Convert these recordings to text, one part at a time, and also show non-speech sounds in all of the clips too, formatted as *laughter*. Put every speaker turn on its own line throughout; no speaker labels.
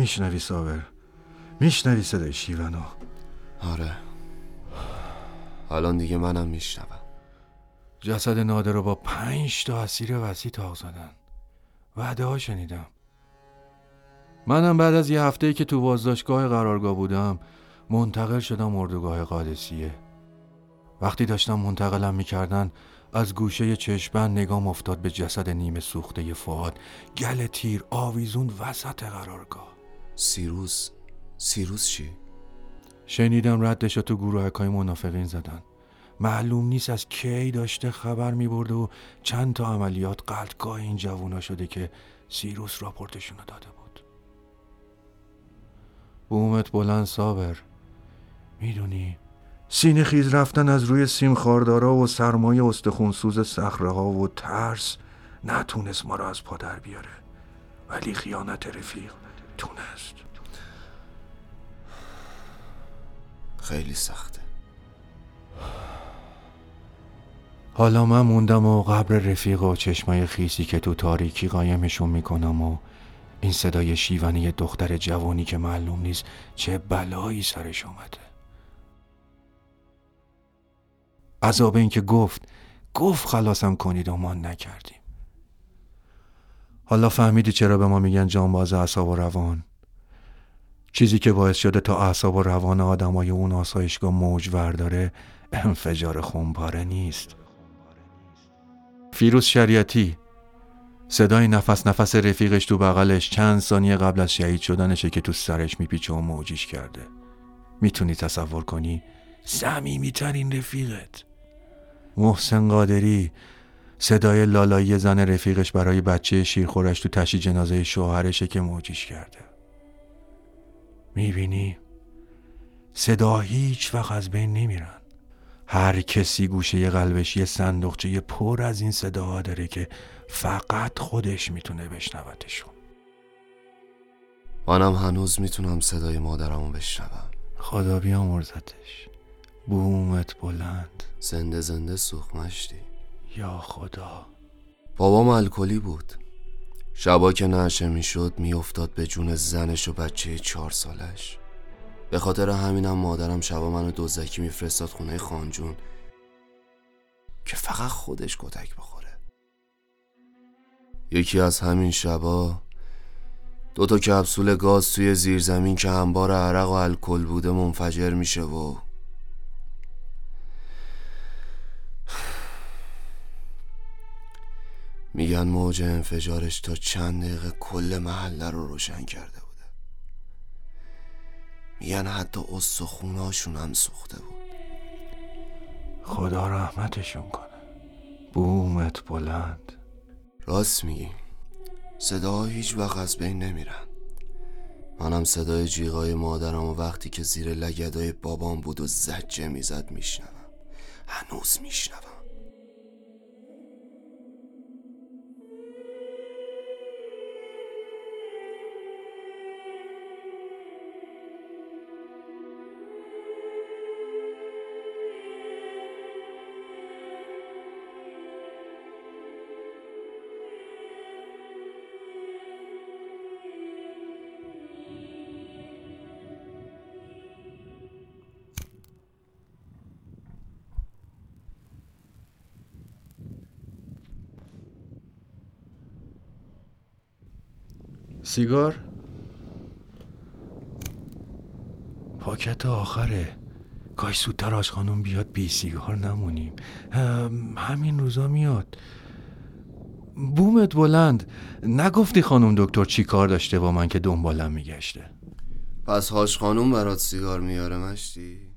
میشنوی ساور. میشنوی صدای شیونو
آره. الان دیگه منم میشنوم.
جسد نادر رو با پنج تا اسیر وسیع تاق زدن. وعده ها شنیدم. منم بعد از یه هفته که تو بازداشتگاه قرارگاه بودم منتقل شدم اردوگاه قادسیه. وقتی داشتم منتقلم می‌کردن از گوشه چشمن نگام افتاد به جسد نیمه سوخته فعاد گل تیر آویزون وسط قرارگاه.
سیروس سیروس چی؟
شنیدم ردش تو گروه های منافقین زدن. معلوم نیست از کی داشته خبر می برده و چند تا عملیات قلدگاه این جوونا شده که سیروس راپورتشون رو داده بود. بومت بلند صابر. می‌دونی سینه خیز رفتن از روی سیم خاردارا و سرمایه استخونسوز سخره ها و ترس نتونست ما را از پا در بیاره. ولی خیانت رفیق تونست
خیلی سخته.
حالا من موندم و قبر رفیق و چشمای خیسی که تو تاریکی قایمشون می‌کنم و این صدای شیونی دختر جوانی که معلوم نیست چه بلایی سرش اومده. عذاب این که گفت گفت خلاصم کنید و ما نکردیم. حالا فهمیدی چرا به ما میگن جانباز اعصاب و روان؟ چیزی که باعث شده تا اعصاب و روان آدمای اون آسایشگاه موج ورداره *clears throat* انفجار خونپاره نیست. فیروز شریعتی صدای نفس نفس رفیقش تو بغلش چند ثانیه قبل از شهید شدنشه که تو سرش میپیچه و موجیش کرده. می‌تونی تصور کنی؟ ترین رفیقت. محسن قادری صدای لالایی زن رفیقش برای بچه شیرخورش تو تشی جنازه شوهرشه که موجیش کرده. می‌بینی؟ صدا هیچ وقت از بین نمیرن. هر کسی گوشه قلبش یه صندوقچه پر از این صداها داره که فقط خودش می‌تونه بشنوتشون.
منم هنوز می‌تونم صدای مادرمو بشنوم.
خدا بیامرزتش. بومت بلند.
زنده زنده سوخمشتی.
یا خدا.
بابام الکلی بود. شبا که نشه می‌شد میافتاد به جون زنش و بچه چهار سالش. به خاطر همینم مادرم شبا منو دوزکی میفرستاد خونه خانجون که فقط خودش کتک بخوره. یکی از همین شبا دو تا کپسول گاز توی زیرزمین که انبار عرق و الکل بوده منفجر میشه و میگن موج انفجارش تا چند دقیقه کل محله رو روشن کرده بوده. میگن حتی استخوناشون هم سوخته بود.
خدا رحمتشون کنه. بومت بلند.
راست میگی. صدا هیچ وقت از بین نمیرن. منم صدای جیغای مادرم و وقتی که زیر لگدای بابام بود و زجه می‌زد میشنوم. هنوز میشنوم.
سیگار؟ پاکت آخره. کاش زودتر آش خانم بیاد بی سیگار نمونیم. همین روزا میاد. بومت بلند. نگفتی خانم دکتر چی کار داشته با من که دنبالم میگشته؟
پس هاش خانم برات سیگار میاره مشتی؟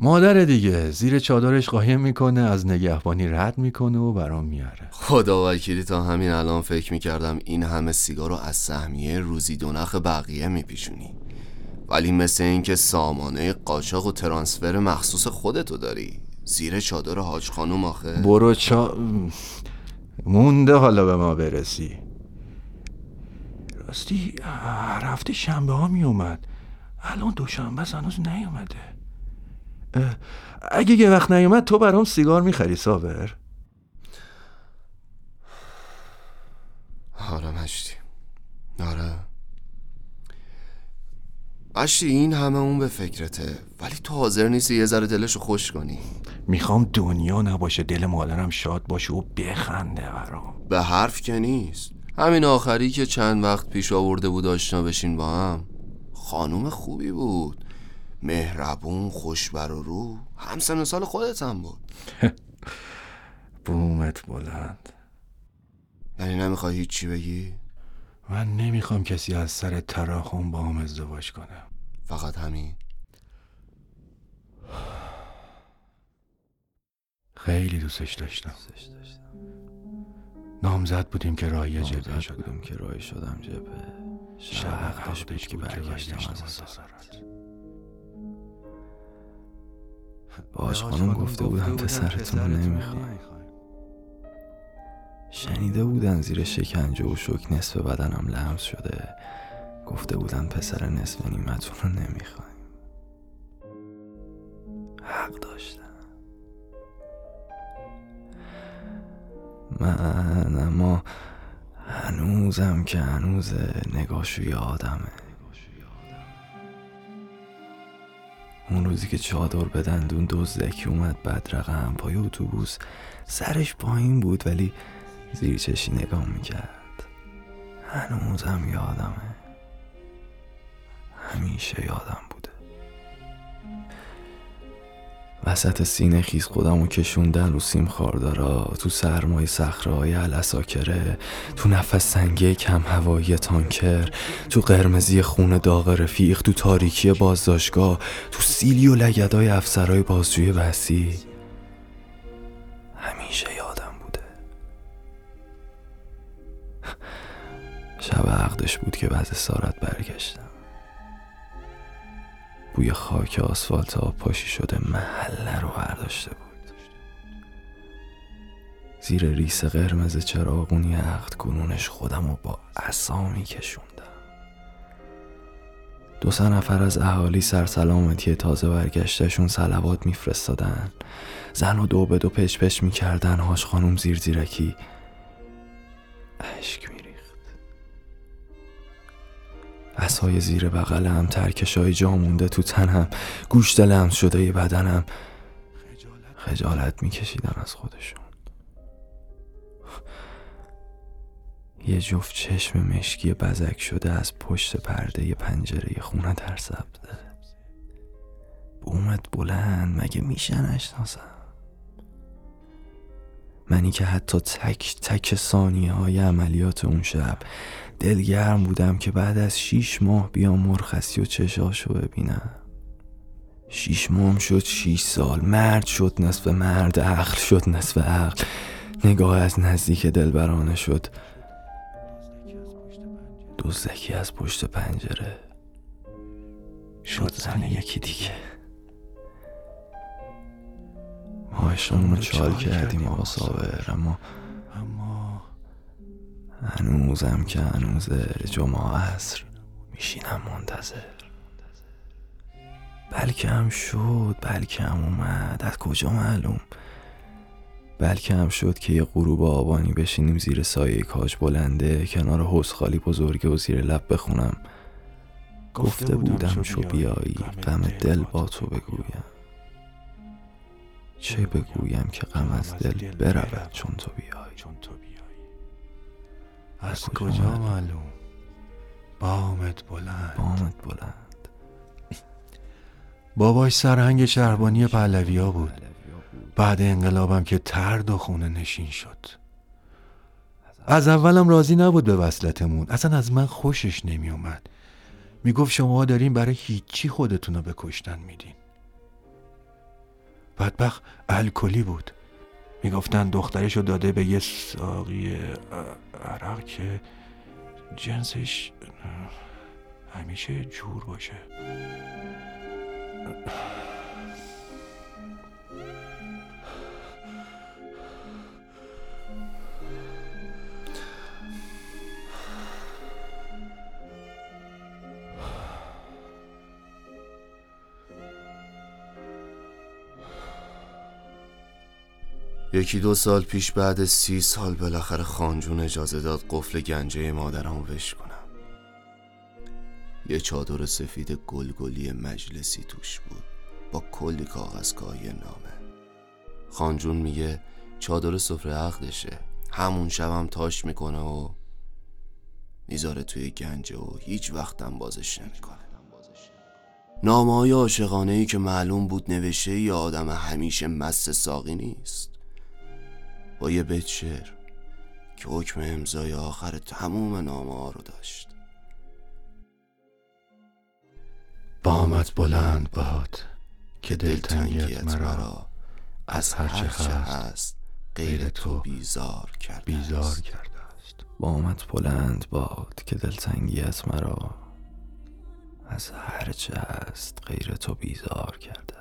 مادر دیگه زیر چادرش قایم می‌کنه از نگهبانی رد می‌کنه و برام میاره.
خدا وکیلی تا همین الان فکر می‌کردم این همه سیگار رو از سهمیه روزی دو نخ بقیه میپیشونی. ولی مثل اینکه سامانه قاچاق و ترانسفر مخصوص خودتو داری زیر چادر حاج خانوم آخه.
برو چا مونده حالا به ما برسی. راستی هفته شنبه ها میومد الان دوشنبه هنوز نیومده. اگه یه وقت نیومد تو برام سیگار می‌خری ساور.
آره مشتی. آره. اشتی این همه اون به فکرته. ولی تو حاضر نیستی یه ذره دلشو خوش کنی.
می‌خوام دنیا نباشه دل مادرم شاد باشه و بخنده برام.
به حرف که نیست. همین آخری که چند وقت پیش آورده بود آشنا بشین با هم. خانوم خوبی بود. مهربون خوشبر و رو. همسن سال خودت هم بود. *laughs*
بومت بلند.
یعنی نمی‌خوای هیچی بگی؟
من نمی‌خوام کسی از سر تراخون با هم ازدواج کنه
فقط همین.
خیلی دوستش داشتم. نامزد بودیم که راهی جبهه
نامزد
شدم.
بودم که راهی شدم جبهه. شب بود که برگشتم از
از
باش خانم گفته بودم پسرتون رو نمی‌خوام شنیده بودن زیر شکنجه و شک نصف بدنم لمس شده. گفته بودن پسر نصف نیمتون رو نمی‌خوایم حق داشتن من اما هنوزم که هنوز نگاشو یادمه اون روزی که چادر به دندون دزدکی اومد بدرقم پای اتوبوس سرش پایین بود ولی زیر چشی نگاه می‌کرد. هنوزم یادمه. همیشه یادم بوده. وسط سینه خیز خودم و کشوندن رو سیم خاردارا تو سرمای صخره‌های الاساکره تو نفس سنگی کم هوایی تانکر تو قرمزی خون داغ رفیق تو تاریکی بازداشتگاه تو سیلی و لگدای افسرهای بازجوی وسیع. همیشه یادم بوده. شب عقدش بود که بعد سارت برگشتم. بوی خاک آسفالت آب پاشی شده محله رو برداشته بود. زیر ریس قرمز چراغونی عقد کنونش خودم رو با اسامی کشوندم دو سه نفر از اهالی سرسلامتی تازه برگشتشون سلوات میفرستادن. زن و دو به دو پچ پچ می‌کردن هاش خانوم زیر زیرکی. اشک میریخت اسای زیر بغلم ترکشای جا مونده تو تنم گوشت لمس شده بدنم. خجالت میکشیدن از خودشون. یه جفت چشم مشکی بزک شده از پشت پرده پنجره خونه در سبزه. بومت بلند مگه میشه نشناسم منی که حتی تک تک ثانیه های عملیات اون شب دلگرم بودم که بعد از شیش ماه بیام مرخصی و چشاشو ببینم. شیش ماه شد شیش سال. مرد شد نصف مرد. عقل شد نصف عقل. نگاه از نزدیک دلبرانه شد. دزدکی از پشت پنجره. شد زن یکی دیگه. ما عشقمون رو چال کردیم آقا صابر اما
اما
هنوزم که هنوز جمعه عصر میشینم منتظر. بلکه هم شد بلکه هم اومد. از کجا معلوم؟ بلکه هم شد که یه غروب آبانی بشینیم زیر سایه کاج بلنده کنار حوز خالی بزرگه و زیر لب بخونم. گفته بودم چو بیایی. غم دل با تو بگویم. چه بگویم که غم از دل برود چون تو بیایی
چون تو بیایی از
کجا معلوم؟
بامت بلند.
بامت بلند. *laughs*
باباش سرهنگ شهربانی پهلویا بود. بعد انقلابم که ترد و خونه نشین شد. از اولم راضی نبود به وصلتمون. اصلا از من خوشش نمی اومد می‌گفت شما دارین برای هیچی خودتون رو به کشتن میدین. بدبخت الکلی بود. می‌گفتن دخترشو داده به یه ساقی عرق که جنسش همیشه جور باشه.
یکی دو سال پیش بعد سی سال بالاخره خانجون اجازه داد قفل گنجه مادرمو بشکنم یه چادر سفید گلگلی مجلسی توش بود. با کلی کاغذ یه نامه. خانجون میگه چادر سفره عقدشه. همون شبم تاش می‌کنه و می‌ذاره توی گنجه و هیچ وقتم بازش نمی‌کنه. نامه های عاشقانه ای که معلوم بود نوشته ی آدم همیشه مست ساقی نیست. با یه بیت شعر که حکم امضای آخر تموم نامه ها رو داشت.
بامت بلند باد که دلتنگیت مرا
از هرچه هست غیر تو بیزار کرده
بیزار کرده است.
بامت بلند باد که دلتنگیت مرا از هرچه هست غیر تو بیزار کرده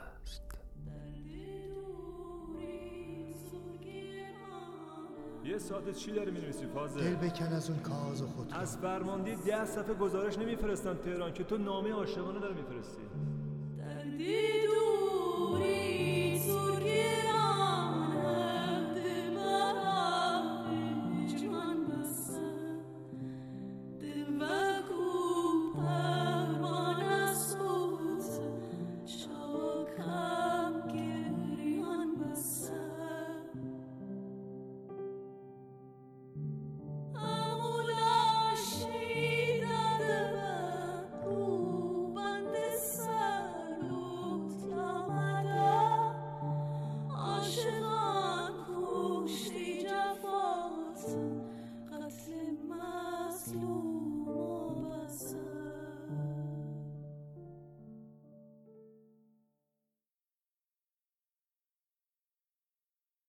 یه ساعت چی داری می‌نویسی
دل
فازه
بکن از اون کاغذ خود
از فرماندی ده صفحه گزارش نمیفرستن تهران که تو نامه عاشقانه داره میفرستی.